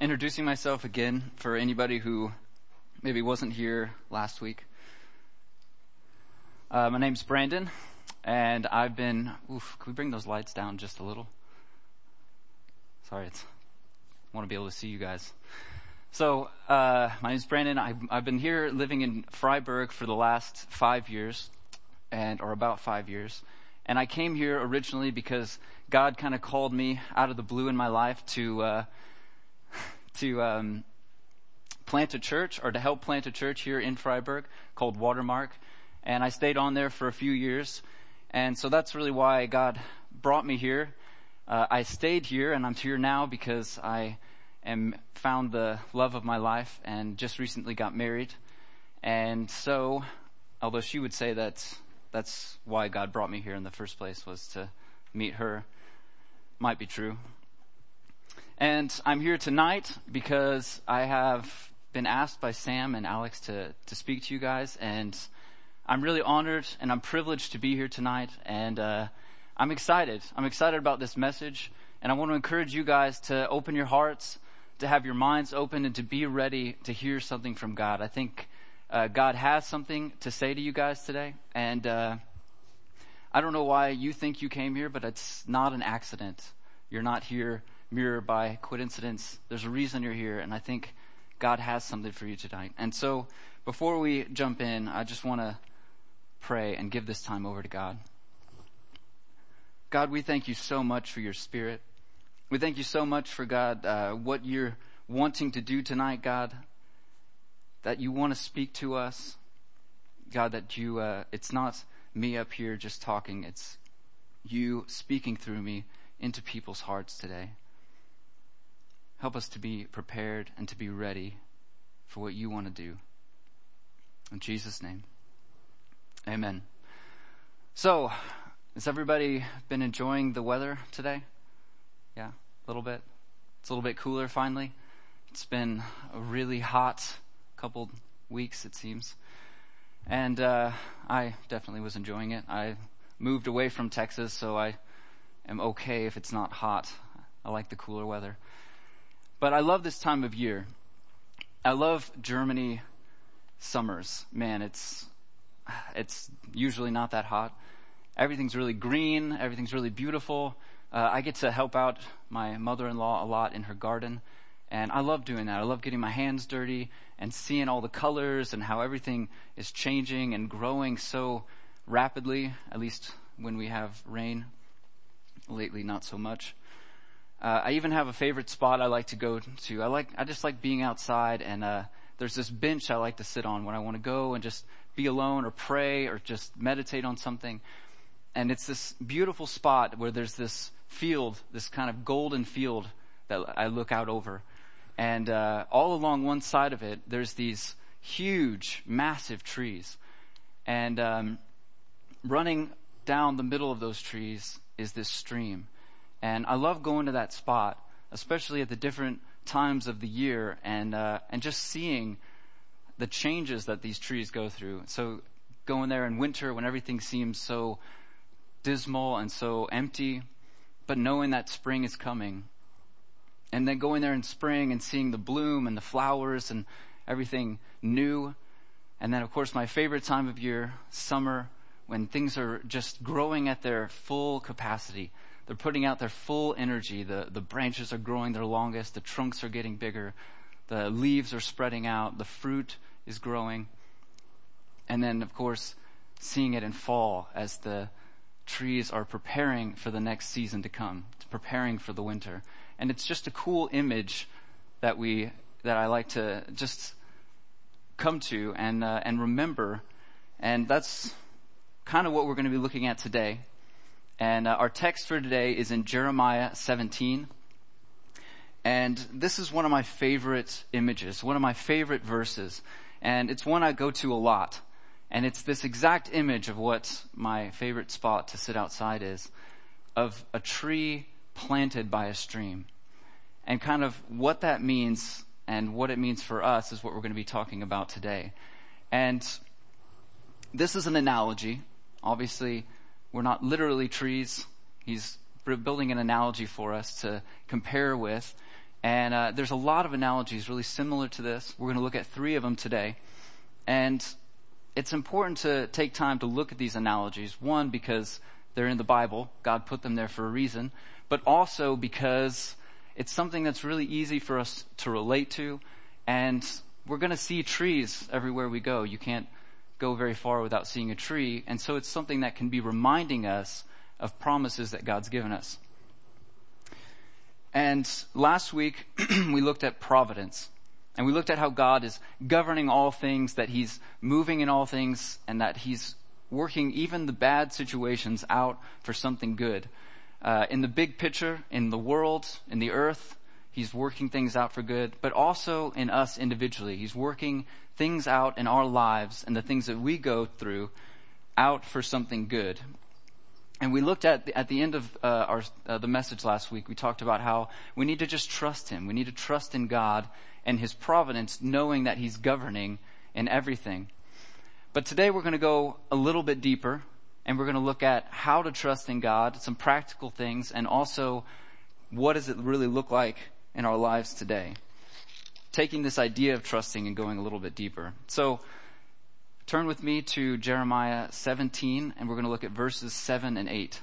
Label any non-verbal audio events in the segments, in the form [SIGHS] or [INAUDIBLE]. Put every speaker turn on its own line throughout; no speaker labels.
introducing myself again for anybody who maybe wasn't here last week. Uh, my name's Brandon, and I've been. Oof, can we bring those lights down just a little? Sorry, it's. I want to be able to see you guys. So, uh, my name's Brandon. I've, I've been here living in Freiburg for the last five years, and or about five years. And I came here originally because God kind of called me out of the blue in my life to uh, to um, plant a church or to help plant a church here in Freiburg called Watermark. And I stayed on there for a few years. And so that's really why God brought me here. Uh, I stayed here and I'm here now because I am found the love of my life and just recently got married. And so, although she would say that that's why God brought me here in the first place was to meet her. Might be true. And I'm here tonight because I have been asked by Sam and Alex to, to speak to you guys and I'm really honored and I'm privileged to be here tonight and, uh, I'm excited. I'm excited about this message and I want to encourage you guys to open your hearts, to have your minds open and to be ready to hear something from God. I think uh, God has something to say to you guys today, and uh, I don't know why you think you came here, but it's not an accident. You're not here mere by coincidence. There's a reason you're here, and I think God has something for you tonight. And so, before we jump in, I just want to pray and give this time over to God. God, we thank you so much for your spirit. We thank you so much for God, uh, what you're wanting to do tonight, God that you want to speak to us. God, that you, uh, it's not me up here just talking, it's you speaking through me into people's hearts today. Help us to be prepared and to be ready for what you want to do. In Jesus' name. Amen. So, has everybody been enjoying the weather today? Yeah, a little bit. It's a little bit cooler finally. It's been a really hot couple weeks, it seems. And uh, I definitely was enjoying it. I moved away from Texas, so I am okay if it's not hot. I like the cooler weather. But I love this time of year. I love Germany summers. Man, it's it's usually not that hot. Everything's really green. Everything's really beautiful. Uh, I get to help out my mother-in-law a lot in her garden. And I love doing that. I love getting my hands dirty and seeing all the colors and how everything is changing and growing so rapidly, at least when we have rain. Lately, not so much. Uh, I even have a favorite spot I like to go to. I like, I just like being outside and, uh, there's this bench I like to sit on when I want to go and just be alone or pray or just meditate on something. And it's this beautiful spot where there's this field, this kind of golden field that I look out over. And uh, all along one side of it, there's these huge, massive trees. And um, running down the middle of those trees is this stream. And I love going to that spot, especially at the different times of the year, and uh, and just seeing the changes that these trees go through. So going there in winter when everything seems so dismal and so empty, but knowing that spring is coming and then going there in spring and seeing the bloom and the flowers and everything new. And then of course my favorite time of year, summer, when things are just growing at their full capacity. They're putting out their full energy. The, the branches are growing their longest. The trunks are getting bigger. The leaves are spreading out. The fruit is growing. And then of course, seeing it in fall as the trees are preparing for the next season to come, preparing for the winter and it's just a cool image that we that I like to just come to and uh, and remember, and that's kind of what we're going to be looking at today. And uh, our text for today is in Jeremiah 17. And this is one of my favorite images, one of my favorite verses. And it's one I go to a lot. And it's this exact image of what my favorite spot to sit outside is, of a tree planted by a stream. And kind of what that means and what it means for us is what we're going to be talking about today. And this is an analogy. Obviously, we're not literally trees. He's building an analogy for us to compare with. And uh, there's a lot of analogies really similar to this. We're going to look at three of them today. And it's important to take time to look at these analogies. One, because they're in the Bible. God put them there for a reason. But also because it's something that's really easy for us to relate to. And we're going to see trees everywhere we go. You can't go very far without seeing a tree. And so it's something that can be reminding us of promises that God's given us. And last week [CLEARS THROAT] we looked at providence. And we looked at how God is governing all things, that He's moving in all things, and that He's working even the bad situations out for something good. Uh, in the big picture, in the world, in the earth, He's working things out for good, but also in us individually. He's working things out in our lives and the things that we go through out for something good. And we looked at at the end of uh, our uh, the message last week. We talked about how we need to just trust Him. We need to trust in God and His providence, knowing that He's governing in everything. But today we're going to go a little bit deeper, and we're going to look at how to trust in God, some practical things, and also what does it really look like in our lives today. Taking this idea of trusting and going a little bit deeper. So, turn with me to Jeremiah 17 and we're going to look at verses 7 and 8.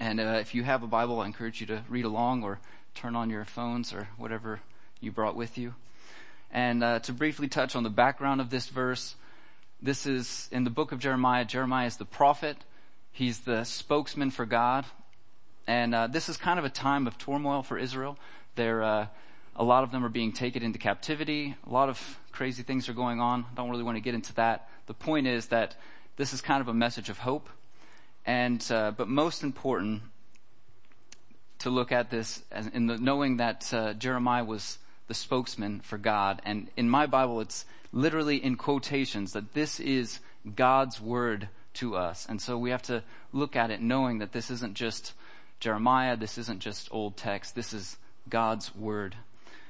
And uh, if you have a Bible, I encourage you to read along or turn on your phones or whatever you brought with you. And uh, to briefly touch on the background of this verse, this is in the book of Jeremiah. Jeremiah is the prophet. He's the spokesman for God. And uh, this is kind of a time of turmoil for Israel. They're, uh, a lot of them are being taken into captivity. A lot of crazy things are going on. I don't really want to get into that. The point is that this is kind of a message of hope. And, uh, but most important to look at this in the, knowing that uh, Jeremiah was the spokesman for God. And in my Bible, it's literally in quotations that this is God's word to us. And so we have to look at it knowing that this isn't just Jeremiah, this isn't just old text, this is God's word.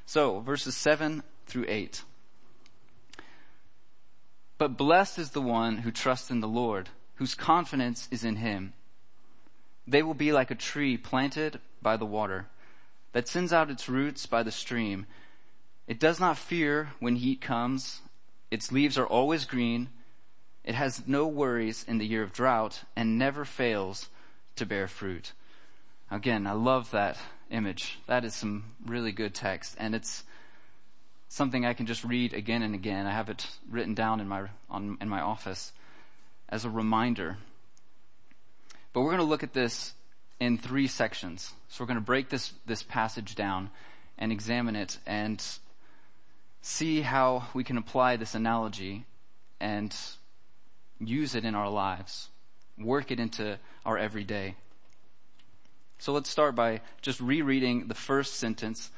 So, verses 7 through 8. But blessed is the one who trusts in the Lord, whose confidence is in him. They will be like a tree planted by the water that sends out its roots by the stream. It does not fear when heat comes. Its leaves are always green. It has no worries in the year of drought and never fails to bear fruit. Again, I love that image. That is some really good text, and it's something I can just read again and again. I have it written down in my on, in my office as a reminder. But we're going to look at this in three sections. So we're going to break this this passage down and examine it and see how we can apply this analogy and use it in our lives, work it into our everyday. So let's start by just rereading the first sentence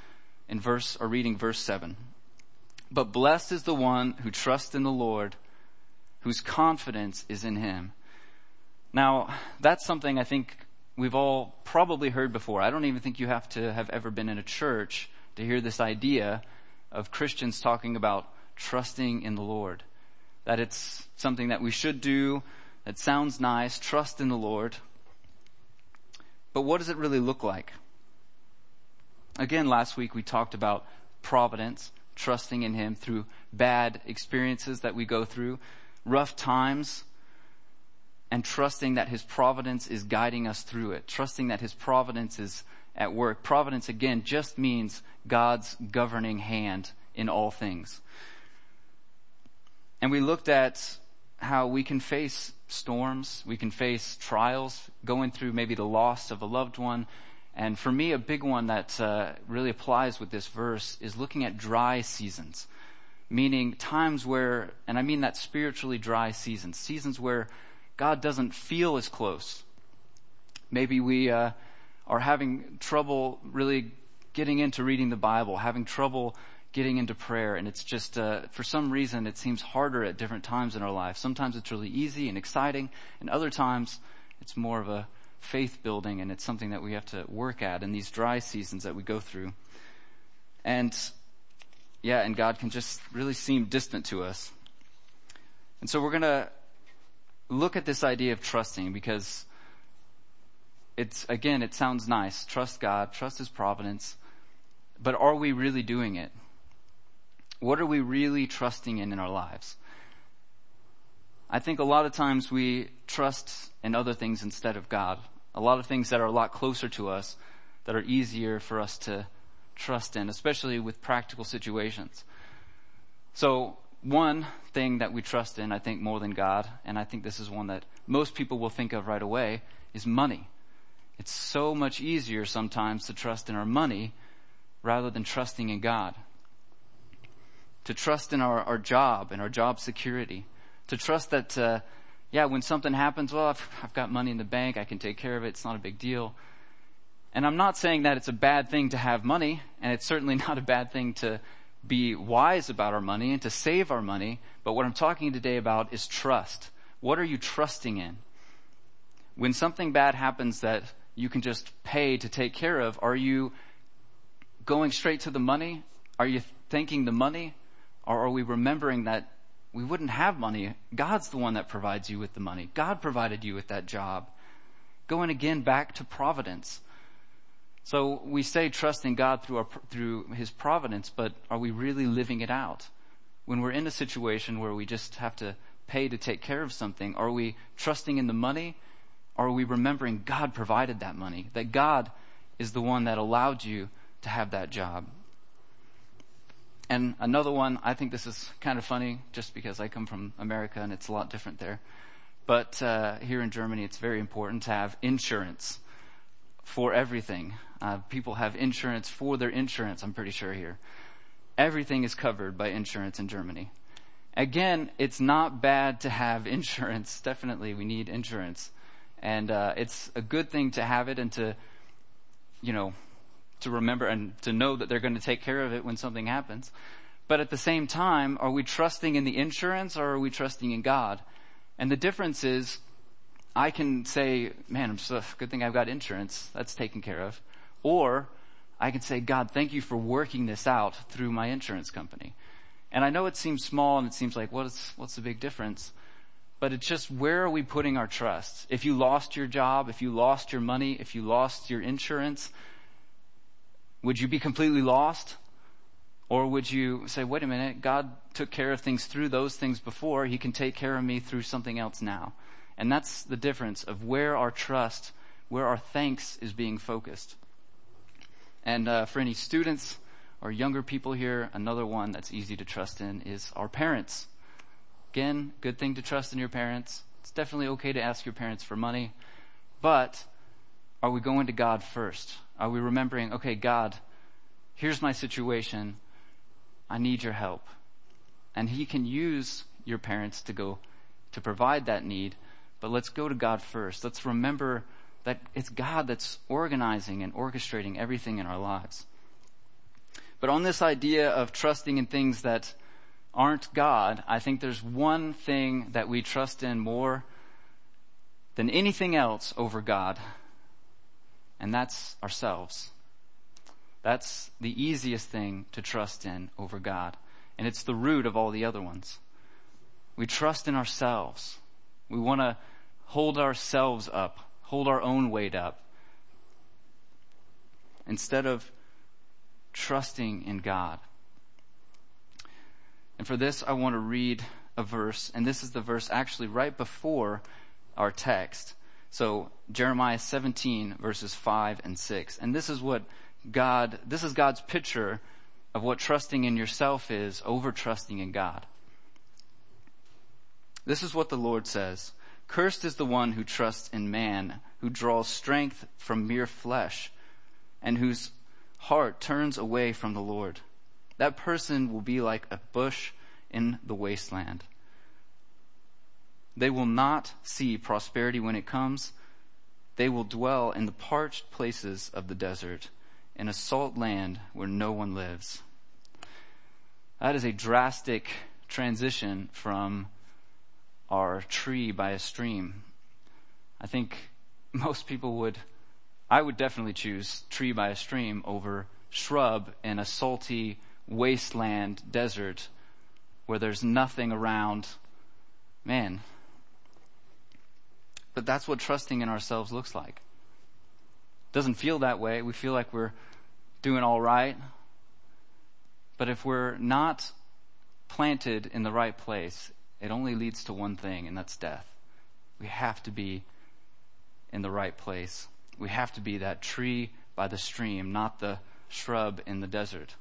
in verse, or reading verse 7. But blessed is the one who trusts in the Lord, whose confidence is in him. Now, that's something I think we've all probably heard before. I don't even think you have to have ever been in a church to hear this idea of Christians talking about trusting in the Lord. That it's something that we should do, that sounds nice, trust in the Lord. But what does it really look like? Again, last week we talked about providence, trusting in Him through bad experiences that we go through, rough times, and trusting that His providence is guiding us through it, trusting that His providence is at work. Providence, again, just means God's governing hand in all things. And we looked at how we can face storms, we can face trials, going through maybe the loss of a loved one. And for me, a big one that uh, really applies with this verse is looking at dry seasons, meaning times where, and I mean that spiritually dry seasons, seasons where God doesn't feel as close. Maybe we uh, are having trouble really getting into reading the Bible, having trouble getting into prayer and it's just uh, for some reason it seems harder at different times in our life sometimes it's really easy and exciting and other times it's more of a faith building and it's something that we have to work at in these dry seasons that we go through. And yeah and god can just really seem distant to us. And so we're going to look at this idea of trusting because it's again it sounds nice. Trust god. Trust his providence. But are we really doing it? What are we really trusting in in our lives? I think a lot of times we trust in other things instead of God. A lot of things that are a lot closer to us that are easier for us to trust in, especially with practical situations. So one thing that we trust in, I think more than God, and I think this is one that most people will think of right away, is money. It's so much easier sometimes to trust in our money rather than trusting in God. To trust in our, our job and our job security. To trust that, uh, yeah, when something happens, well, I've, I've got money in the bank, I can take care of it, it's not a big deal. And I'm not saying that it's a bad thing to have money, and it's certainly [LAUGHS] not a bad thing to be wise about our money and to save our money. But what I'm talking today about is trust. What are you trusting in? When something bad happens that you can just pay to take care of, are you going straight to the money? Are you thanking the money? Or are we remembering that we wouldn't have money? God's the one that provides you with the money. God provided you with that job. Going again back to providence. So we say trust in God through our, through His providence, but are we really living it out? When we're in a situation where we just have to pay to take care of something, are we trusting in the money? Or are we remembering God provided that money? That God is the one that allowed you to have that job? And another one, I think this is kind of funny just because I come from America and it's a lot different there. But uh, here in Germany, it's very important to have insurance for everything. Uh, people have insurance for their insurance, I'm pretty sure here. Everything is covered by insurance in Germany. Again, it's not bad to have [LAUGHS] insurance. Definitely, we need insurance. And uh, it's a good thing to have it and to, you know, to remember and to know that they're going to take care of it when something happens. But at the same time, are we trusting in the insurance or are we trusting in God? And the difference is, I can say, man, I'm so, good thing I've got insurance. That's taken care of. Or I can say, God, thank you for working this out through my insurance company. And I know it seems small and it seems like, what's, what's the big difference? But it's just where are we putting our trust? If you lost your job, if you lost your money, if you lost your insurance, would you be completely lost? Or would you say, wait a minute, God took care of things through those things before, He can take care of me through something else now. And that's the difference of where our trust, where our thanks is being focused. And uh, for any students or younger people here, another one that's easy to trust in is our parents. Again, good thing to trust in your parents. It's definitely okay to ask your parents for money, but are we going to God first? Are we remembering, okay, God, here's my situation. I need your help. And He can use your parents to go to provide that need, but let's go to God first. Let's remember that it's God that's organizing and orchestrating everything in our lives. But on this idea of trusting in things that aren't God, I think there's one thing that we trust in more than anything else over God, and that's ourselves. That's the easiest thing to trust in over God, and it's the root of all the other ones. We trust in ourselves. We want to hold ourselves up hold our own weight up instead of trusting in God. And for this, I want to read a verse, and this is the verse actually right before our text. So Jeremiah 17 verses 5 and 6. And this is what God, this is God's picture of what trusting in yourself is over trusting in God. This is what the Lord says. Cursed is the one who trusts in man, who draws strength from mere flesh, and whose heart turns away from the Lord. That person will be like a bush in the wasteland. They will not see prosperity when it comes. They will dwell in the parched places of the desert, in a salt land where no one lives. That is a drastic transition from our tree by a stream. I think most people would, I would definitely choose tree by a stream over shrub in a salty wasteland desert where there's nothing around. Man. But that's what trusting in ourselves looks like. Doesn't feel that way. We feel like we're doing all right. But if we're not planted in the right place, it only leads to one thing, and that's death. We have to be in the right place. We have to be that tree by the stream, not the shrub in the desert.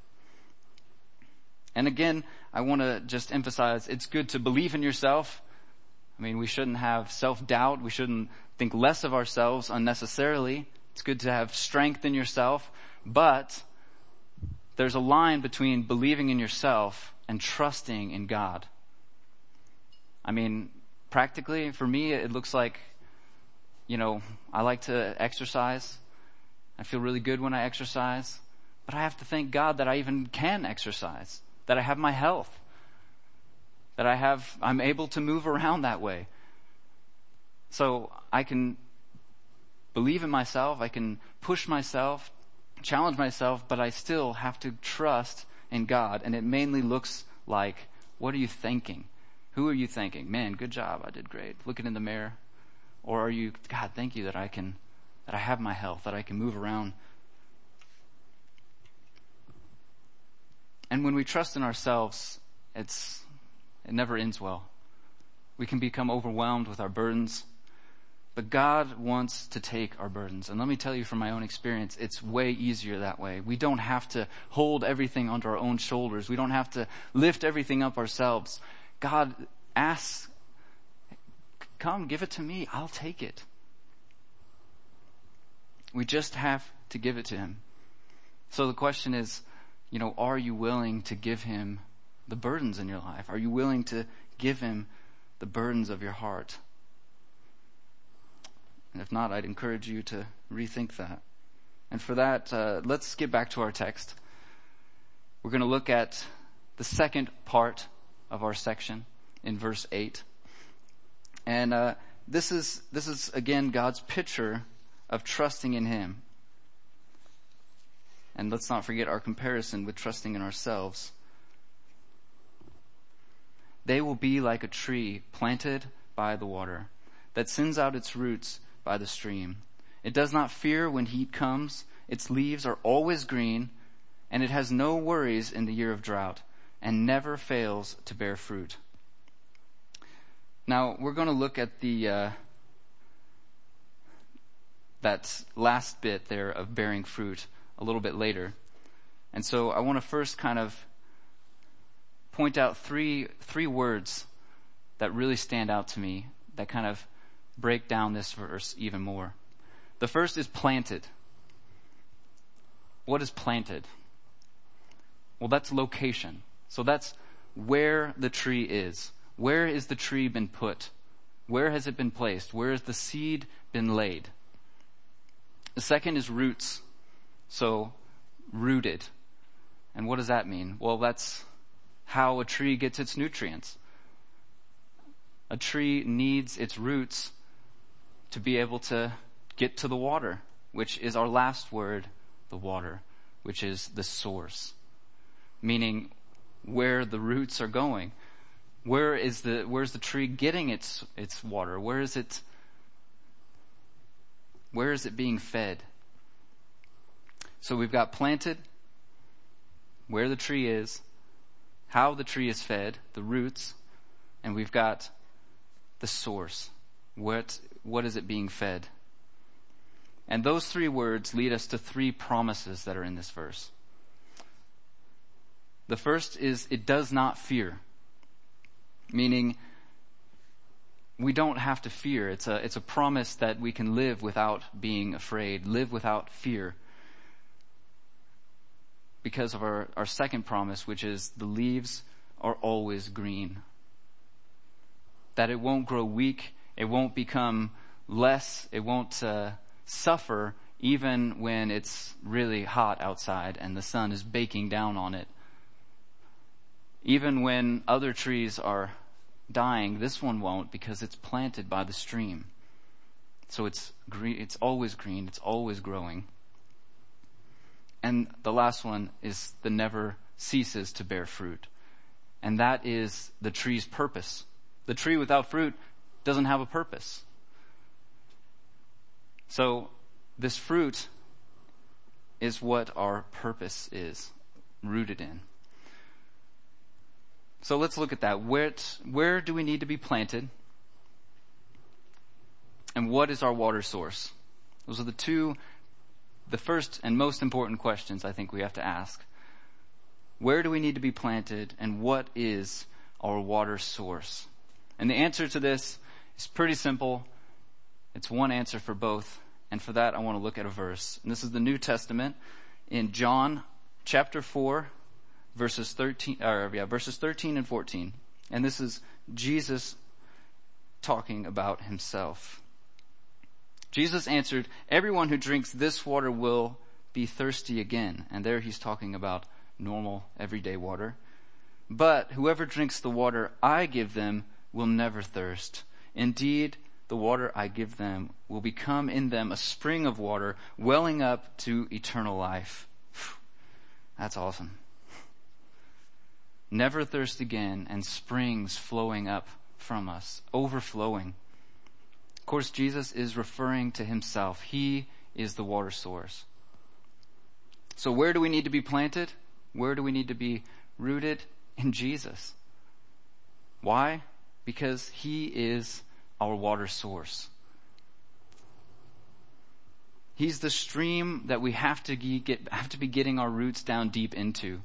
And again, I want to just emphasize it's good to believe in yourself. I mean, we shouldn't have self-doubt. We shouldn't think less of ourselves unnecessarily. It's good to have strength in yourself, but there's a line between believing in yourself and trusting in God. I mean, practically for me, it looks like, you know, I like to exercise. I feel really good when I exercise, but I have to thank God that I even can exercise, that I have my health, that I have, I'm able to move around that way. So I can believe in myself, I can push myself, challenge myself, but I still have to trust in God. And it mainly looks like, what are you thinking? Who are you thinking? Man, good job. I did great. Looking in the mirror. Or are you, God, thank you that I can, that I have my health, that I can move around. And when we trust in ourselves, it's, it never ends well. We can become overwhelmed with our burdens. But God wants to take our burdens. And let me tell you from my own experience, it's way easier that way. We don't have to hold everything onto our own shoulders. We don't have to lift everything up ourselves. God asks, come, give it to me. I'll take it. We just have to give it to Him. So the question is, you know, are you willing to give Him the burdens in your life? Are you willing to give Him the burdens of your heart? And if not, I'd encourage you to rethink that. And for that, uh, let's get back to our text. We're going to look at the second part of our section in verse 8. And uh, this is this is again God's picture of trusting in Him. And let's not forget our comparison with trusting in ourselves. They will be like a tree planted by the water that sends out its roots by the stream. It does not fear when heat comes. Its leaves are always green and it has no worries in the year of drought and never fails to bear fruit. Now we're going to look at the, uh, that last bit there of bearing fruit a little bit later. And so I want to first kind of point out three, three words that really stand out to me that kind of break down this verse even more. The first is planted. What is planted? Well, that's location. So that's where the tree is. Where is the tree been put? Where has it been placed? Where has the seed been laid? The second is roots. So rooted. And what does that mean? Well, that's how a tree gets its nutrients. A tree needs its roots to be able to get to the water, which is our last word, the water, which is the source. Meaning where the roots are going. Where is the, where's the tree getting its, its water? Where is it, where is it being fed? So we've got planted, where the tree is, how the tree is fed, the roots, and we've got the source. What, what is it being fed? And those three words lead us to three promises that are in this verse. The first is it does not fear, meaning we don't have to fear. It's a, it's a promise that we can live without being afraid, live without fear. Because of our, our second promise, which is the leaves are always green. That it won't grow weak it won't become less. It won't uh, suffer even when it's really hot outside and the sun is baking down on it. Even when other trees are dying, this one won't because it's planted by the stream. So it's green, it's always green, it's always growing. And the last one is the never ceases to bear fruit. And that is the tree's purpose. The tree without fruit doesn't have a purpose. So this fruit is what our purpose is rooted in. So let's look at that. Where, where do we need to be planted? And what is our water source? Those are the two, the first and most important questions I think we have to ask. Where do we need to be planted and what is our water source? And the answer to this is pretty simple. It's one answer for both. And for that, I want to look at a verse. And this is the New Testament in John chapter 4, verses 13, or yeah, verses 13 and 14. And this is Jesus talking about himself. Jesus answered, everyone who drinks this water will be thirsty again. And there he's talking about normal, everyday water. But whoever drinks the water I give them will never thirst. Indeed, the water I give them will become in them a spring of water welling up to eternal life. [SIGHS] That's awesome. Never thirst again and springs flowing up from us, overflowing. Of course, Jesus is referring to himself. He is the water source. So where do we need to be planted? Where do we need to be rooted? In Jesus. Why? Because He is our water source. He's the stream that we have to get, have to be getting our roots down deep into.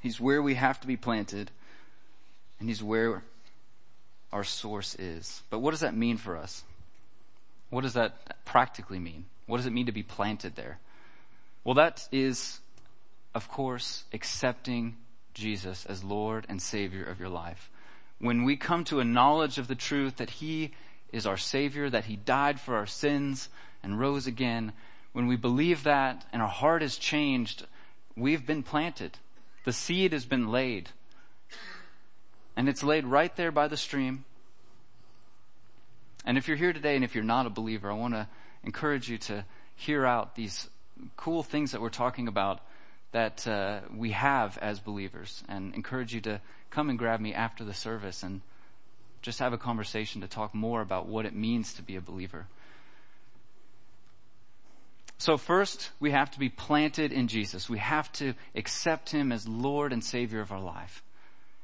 He's where we have to be planted, and He's where our source is. But what does that mean for us? What does that practically mean? What does it mean to be planted there? Well, that is of course, accepting Jesus as Lord and Savior of your life. When we come to a knowledge of the truth that He is our Savior, that He died for our sins and rose again, when we believe that and our heart is changed, we've been planted. The seed has been laid. And it's laid right there by the stream. And if you're here today and if you're not a believer, I want to encourage you to hear out these cool things that we're talking about that uh, we have as believers and encourage you to come and grab me after the service and just have a conversation to talk more about what it means to be a believer. So first, we have to be planted in Jesus. We have to accept Him as Lord and Savior of our life.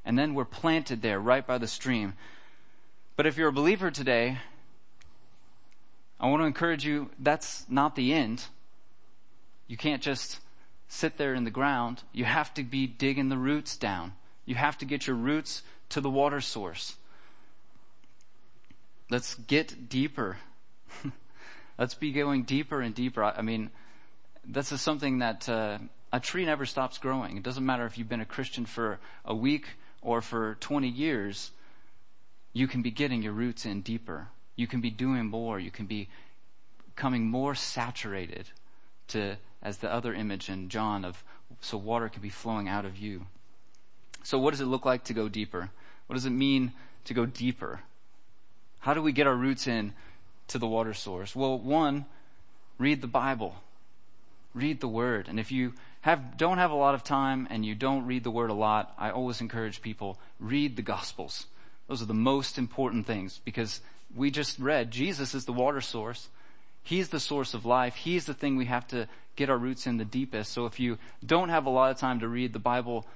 And then we're planted there right by the stream. But if you're a believer today, I want to encourage you, that's not the end. You can't just sit there in the ground. You have to be digging the roots down. You have to get your roots to the water source. Let's get deeper. [LAUGHS] Let's be going deeper and deeper. I mean, this is something that uh, a tree never stops growing. It doesn't matter if you've been a Christian for a week or for 20 years. You can be getting your roots in deeper. You can be doing more. You can be becoming more saturated to as the other image in John of so water can be flowing out of you. So what does it look like to go deeper? What does it mean to go deeper? How do we get our roots in to the water source? Well, one, read the Bible. Read the Word. And if you have, don't have a lot of time and you don't read the Word a lot, I always encourage people, read the Gospels. Those are the most important things because we just read Jesus is the water source. He's the source of life. He's the thing we have to get our roots in the deepest. So if you don't have a lot of time to read the Bible,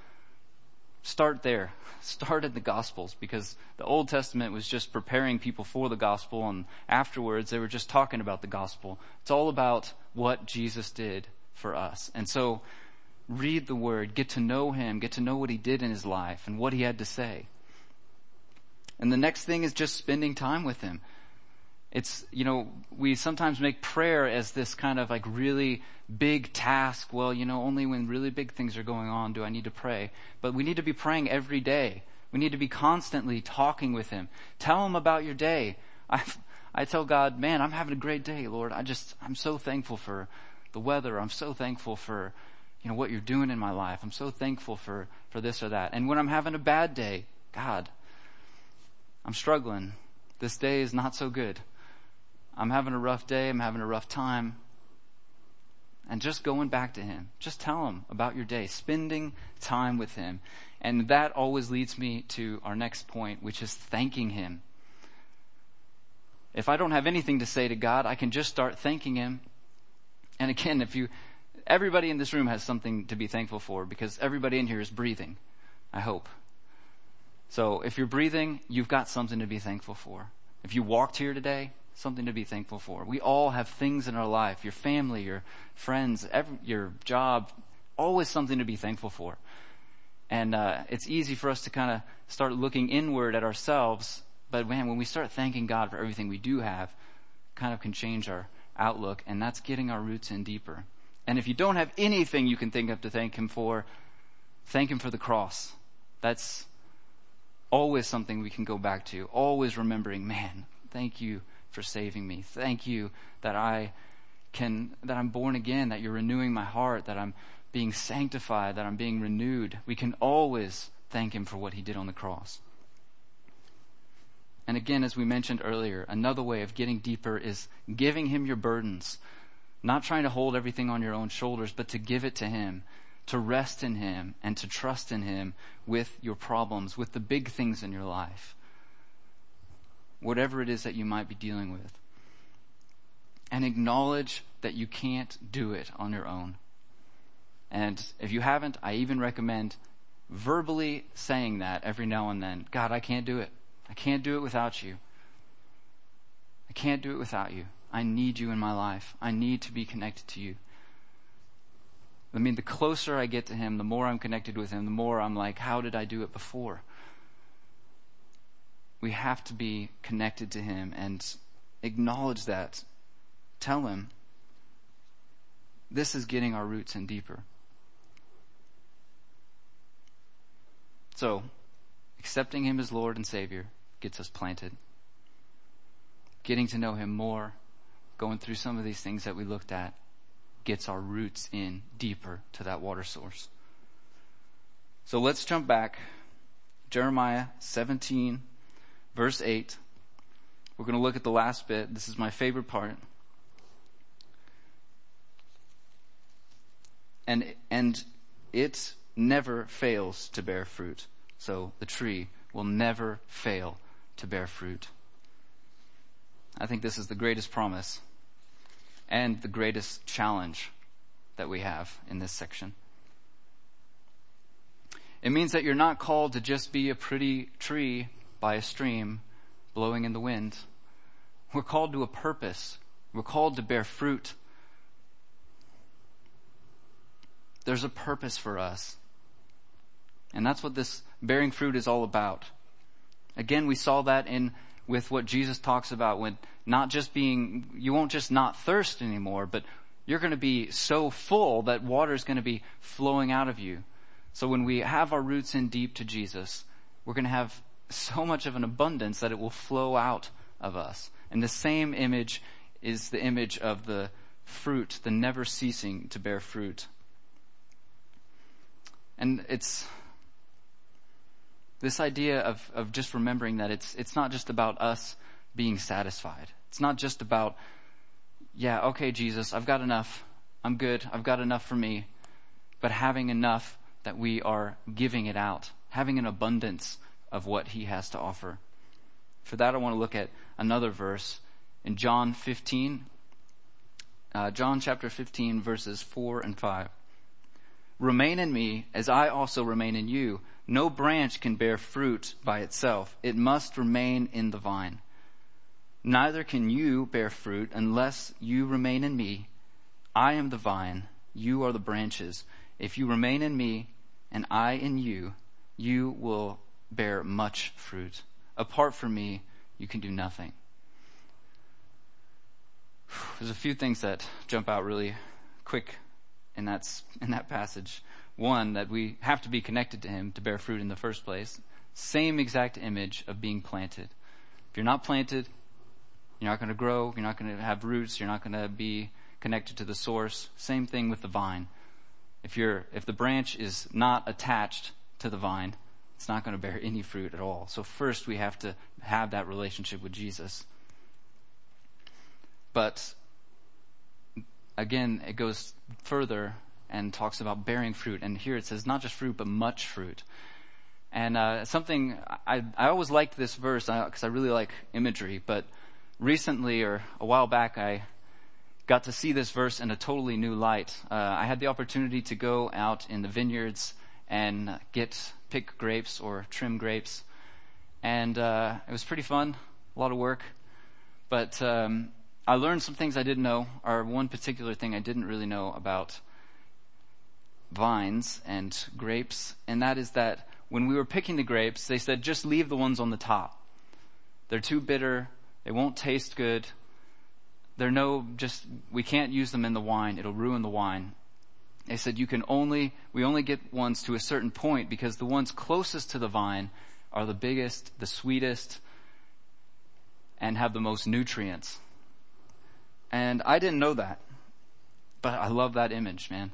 start there. [LAUGHS] Start in the Gospels because the Old Testament was just preparing people for the Gospel and afterwards they were just talking about the Gospel. It's all about what Jesus did for us. And so read the Word, get to know Him, get to know what He did in His life and what He had to say. And the next thing is just spending time with Him. It's, you know, we sometimes make prayer as this kind of like really big task. Well, you know, only when really big things are going on do I need to pray. But we need to be praying every day. We need to be constantly talking with Him. Tell Him about your day. [LAUGHS] I, I tell God, man, I'm having a great day, Lord. I just, I'm so thankful for the weather. I'm so thankful for, you know, what you're doing in my life. I'm so thankful for, for this or that. And when I'm having a bad day, God, I'm struggling. This day is not so good. I'm having a rough day. I'm having a rough time. And just going back to Him. Just tell Him about your day. Spending time with Him. And that always leads me to our next point, which is thanking Him. If I don't have anything to say to God, I can just start thanking Him. And again, if you, everybody in this room has something to be thankful for because everybody in here is breathing. I hope. So if you're breathing, you've got something to be thankful for. If you walked here today, something to be thankful for. We all have things in our life, your family, your friends, every, your job, always something to be thankful for. And uh, it's easy for us to kind of start looking inward at ourselves, but man, when we start thanking God for everything we do have, kind of can change our outlook, and that's getting our roots in deeper. And if you don't have anything you can think of to thank Him for, thank Him for the cross. That's always something we can go back to. Always remembering, man, thank you for saving me. Thank you that I can, that I'm born again, that you're renewing my heart, that I'm being sanctified, that I'm being renewed. We can always thank Him for what He did on the cross. And again, as we mentioned earlier, another way of getting deeper is giving Him your burdens. Not trying to hold everything on your own shoulders, but to give it to Him, to rest in Him, and to trust in Him with your problems, with the big things in your life whatever it is that you might be dealing with. And acknowledge that you can't do it on your own. And if you haven't, I even recommend verbally saying that every now and then. God, I can't do it. I can't do it without you. I can't do it without you. I need you in my life. I need to be connected to you. I mean, the closer I get to Him, the more I'm connected with Him, the more I'm like, how did I do it before? we have to be connected to Him and acknowledge that. Tell Him. This is getting our roots in deeper. So, accepting Him as Lord and Savior gets us planted. Getting to know Him more, going through some of these things that we looked at, gets our roots in deeper to that water source. So let's jump back. Jeremiah 17, verse 8. We're going to look at the last bit. This is my favorite part. And, and it never fails to bear fruit. So the tree will never fail to bear fruit. I think this is the greatest promise and the greatest challenge that we have in this section. It means that you're not called to just be a pretty tree by a stream blowing in the wind. We're called to a purpose. We're called to bear fruit. There's a purpose for us. And that's what this bearing fruit is all about. Again, we saw that in with what Jesus talks about when not just being, you won't just not thirst anymore, but you're going to be so full that water is going to be flowing out of you. So when we have our roots in deep to Jesus, we're going to have so much of an abundance that it will flow out of us. And the same image is the image of the fruit, the never ceasing to bear fruit. And it's this idea of, of just remembering that it's, it's not just about us being satisfied. It's not just about, yeah, okay, Jesus, I've got enough. I'm good. I've got enough for me. But having enough that we are giving it out, having an abundance of what he has to offer. For that, I want to look at another verse in John 15, uh, John chapter 15, verses 4 and 5. Remain in me as I also remain in you. No branch can bear fruit by itself. It must remain in the vine. Neither can you bear fruit unless you remain in me. I am the vine. You are the branches. If you remain in me and I in you, you will bear much fruit. Apart from me, you can do nothing. There's a few things that jump out really quick in that, in that passage. One, that we have to be connected to Him to bear fruit in the first place. Same exact image of being planted. If you're not planted, you're not going to grow, you're not going to have roots, you're not going to be connected to the source. Same thing with the vine. If you're, if the branch is not attached to the vine, it's not going to bear any fruit at all. So first we have to have that relationship with Jesus. But again, it goes further and talks about bearing fruit. And here it says not just fruit, but much fruit. And uh, something I I always liked this verse because uh, I really like imagery. But recently, or a while back, I got to see this verse in a totally new light. Uh, I had the opportunity to go out in the vineyards and get pick grapes or trim grapes, and uh, it was pretty fun, a lot of work, but um, I learned some things I didn't know, or one particular thing I didn't really know about vines and grapes, and that is that when we were picking the grapes, they said just leave the ones on the top. They're too bitter. They won't taste good. They're no, just, we can't use them in the wine. It'll ruin the wine. They said you can only, we only get ones to a certain point because the ones closest to the vine are the biggest, the sweetest, and have the most nutrients. And I didn't know that. But I love that image, man.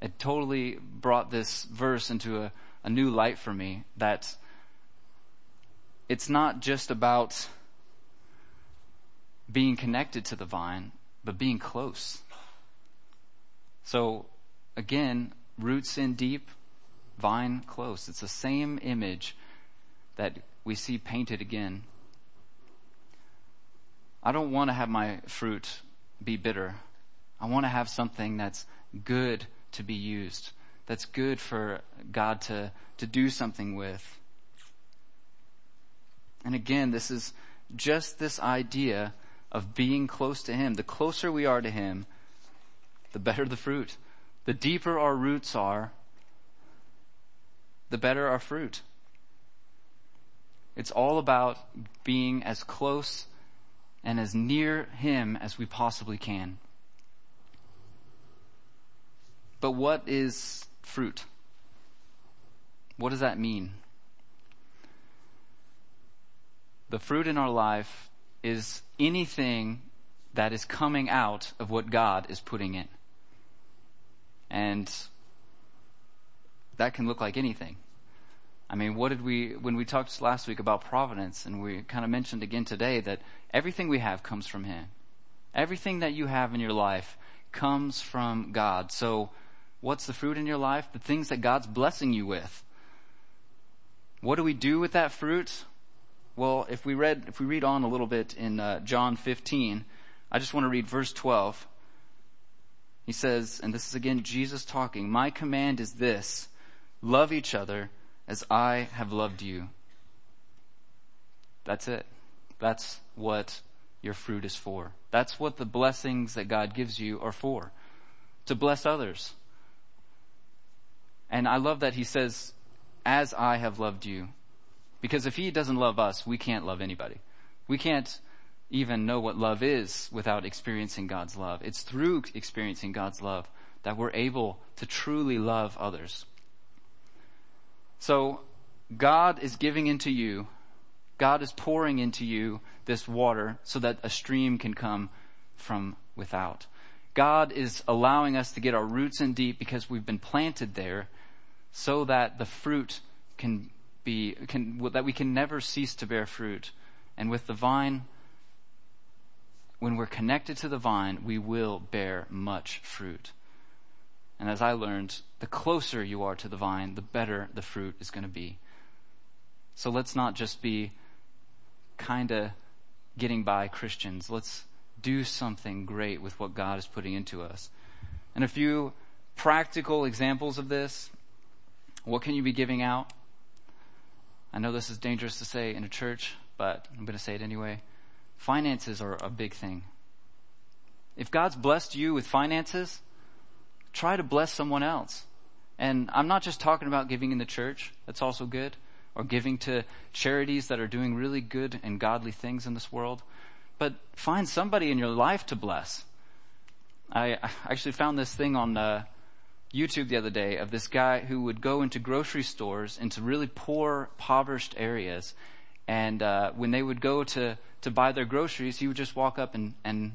It totally brought this verse into a, a new light for me that it's not just about being connected to the vine, but being close. So again, roots in deep, vine close. It's the same image that we see painted again. I don't want to have my fruit be bitter. I want to have something that's good to be used, that's good for God to, to do something with. And again, this is just this idea of being close to Him. The closer we are to Him, the better the fruit. The deeper our roots are, the better our fruit. It's all about being as close and as near Him as we possibly can. But what is fruit? What does that mean? The fruit in our life is anything that is coming out of what God is putting in. And that can look like anything. I mean, what did we, when we talked last week about providence, and we kind of mentioned again today that everything we have comes from Him. Everything that you have in your life comes from God. So, what's the fruit in your life? The things that God's blessing you with. What do we do with that fruit? Well, if we read, if we read on a little bit in uh, John 15, I just want to read verse 12. He says, and this is again Jesus talking, my command is this, love each other as I have loved you. That's it. That's what your fruit is for. That's what the blessings that God gives you are for. To bless others. And I love that he says, as I have loved you. Because if he doesn't love us, we can't love anybody. We can't even know what love is without experiencing God's love. It's through experiencing God's love that we're able to truly love others. So, God is giving into you, God is pouring into you this water so that a stream can come from without. God is allowing us to get our roots in deep because we've been planted there so that the fruit can be, can, that we can never cease to bear fruit. And with the vine, when we're connected to the vine, we will bear much fruit. And as I learned, the closer you are to the vine, the better the fruit is going to be. So let's not just be kind of getting by Christians. Let's do something great with what God is putting into us. And a few practical examples of this. What can you be giving out? I know this is dangerous to say in a church, but I'm going to say it anyway. Finances are a big thing. If God's blessed you with finances, try to bless someone else. And I'm not just talking about giving in the church. That's also good. Or giving to charities that are doing really good and godly things in this world. But find somebody in your life to bless. I actually found this thing on uh, YouTube the other day of this guy who would go into grocery stores into really poor, impoverished areas, and uh, when they would go to to buy their groceries, he would just walk up and and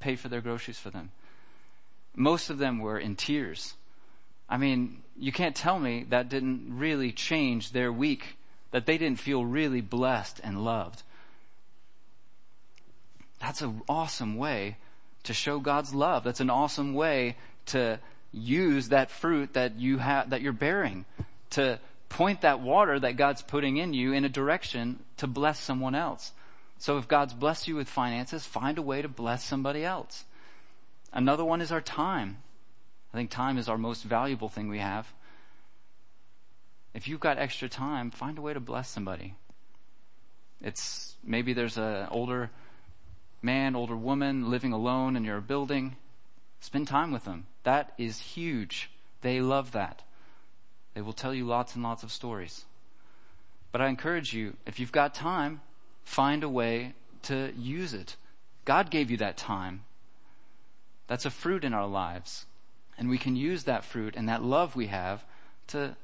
pay for their groceries for them. Most of them were in tears. I mean, you can't tell me that didn't really change their week, that they didn't feel really blessed and loved. That's an awesome way to show God's love. That's an awesome way to use that fruit that you have, that you're bearing to point that water that God's putting in you in a direction to bless someone else. So if God's blessed you with finances, find a way to bless somebody else. Another one is our time. I think time is our most valuable thing we have. if you've got extra time, find a way to bless somebody. It's maybe there's an older man, older woman living alone in your building. Spend time with them. That is huge. They love that. They will tell you lots and lots of stories. But I encourage you, if you've got time, find a way to use it. God gave you that time. That's a fruit in our lives. And we can use that fruit and that love we have to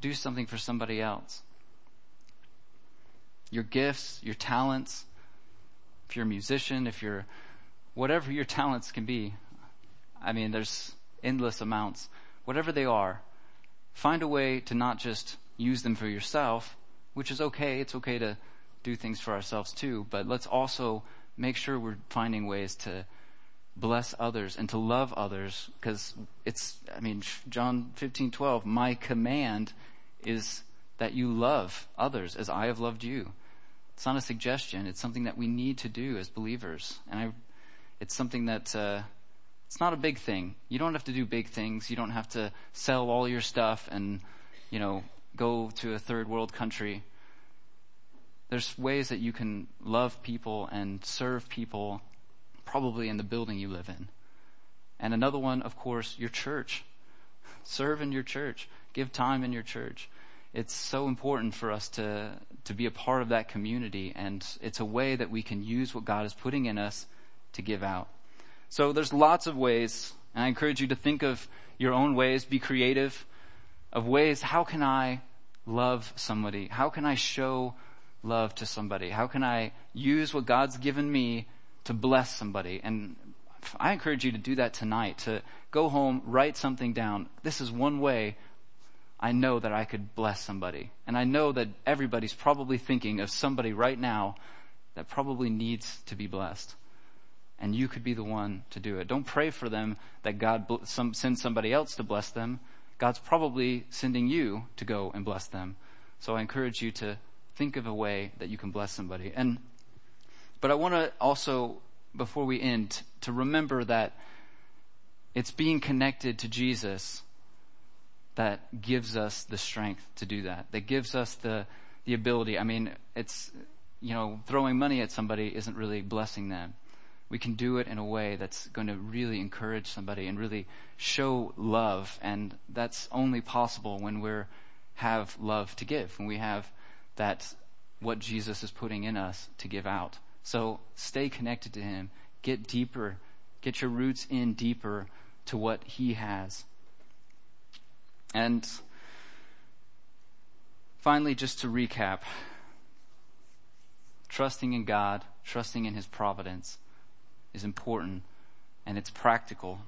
do something for somebody else. Your gifts, your talents, if you're a musician, if you're whatever your talents can be. I mean, there's endless amounts. Whatever they are, find a way to not just use them for yourself, which is okay. It's okay to do things for ourselves too, but let's also make sure we're finding ways to bless others and to love others because it's, I mean, John 15, 12, my command is that you love others as I have loved you. It's not a suggestion. It's something that we need to do as believers. And I, it's something that, uh, it's not a big thing. You don't have to do big things. You don't have to sell all your stuff and, you know, go to a third world country. There's ways that you can love people and serve people probably in the building you live in. And another one, of course, your church. Serve in your church. Give time in your church. It's so important for us to, to be a part of that community and it's a way that we can use what God is putting in us to give out. So there's lots of ways and I encourage you to think of your own ways, be creative of ways, how can I love somebody? How can I show love to somebody? How can I use what God's given me to bless somebody? And I encourage you to do that tonight, to go home, write something down. This is one way I know that I could bless somebody. And I know that everybody's probably thinking of somebody right now that probably needs to be blessed. And you could be the one to do it. Don't pray for them that God sends somebody else to bless them. God's probably sending you to go and bless them. So I encourage you to think of a way that you can bless somebody. And, but I want to also, before we end, to remember that it's being connected to Jesus that gives us the strength to do that, that gives us the, the ability. I mean, it's, you know, throwing money at somebody isn't really blessing them. We can do it in a way that's going to really encourage somebody and really show love. And that's only possible when we have love to give, when we have that, what Jesus is putting in us to give out. So stay connected to Him. Get deeper. Get your roots in deeper to what He has. And finally, just to recap, trusting in God, trusting in His providence is important and it's practical.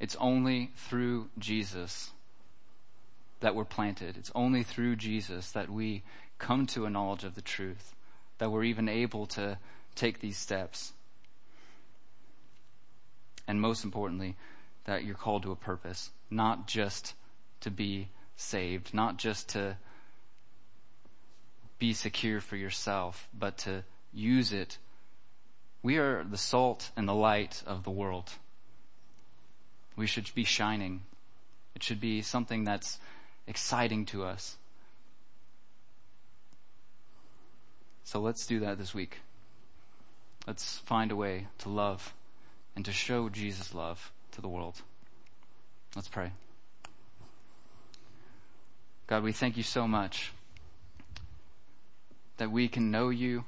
It's only through Jesus that we're planted. It's only through Jesus that we come to a knowledge of the truth, that we're even able to take these steps. And most importantly, that you're called to a purpose, not just to be saved, not just to be secure for yourself, but to use it. We are the salt and the light of the world. We should be shining. It should be something that's exciting to us. So let's do that this week. Let's find a way to love and to show Jesus' love to the world. Let's pray. God, we thank you so much that we can know you.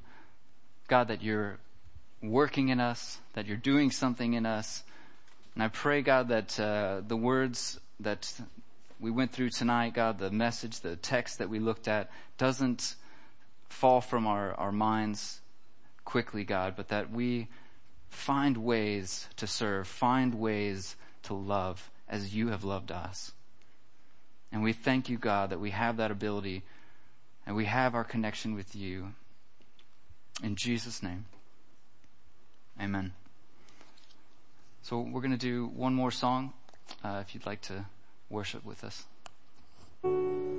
God, that you're working in us, that you're doing something in us. And I pray, God, that uh, the words that we went through tonight, God, the message, the text that we looked at doesn't fall from our, our minds quickly, God, but that we find ways to serve, find ways to love as you have loved us. And we thank you, God, that we have that ability and we have our connection with you. In Jesus' name, amen. So we're going to do one more song. Uh, if you'd like to worship with us.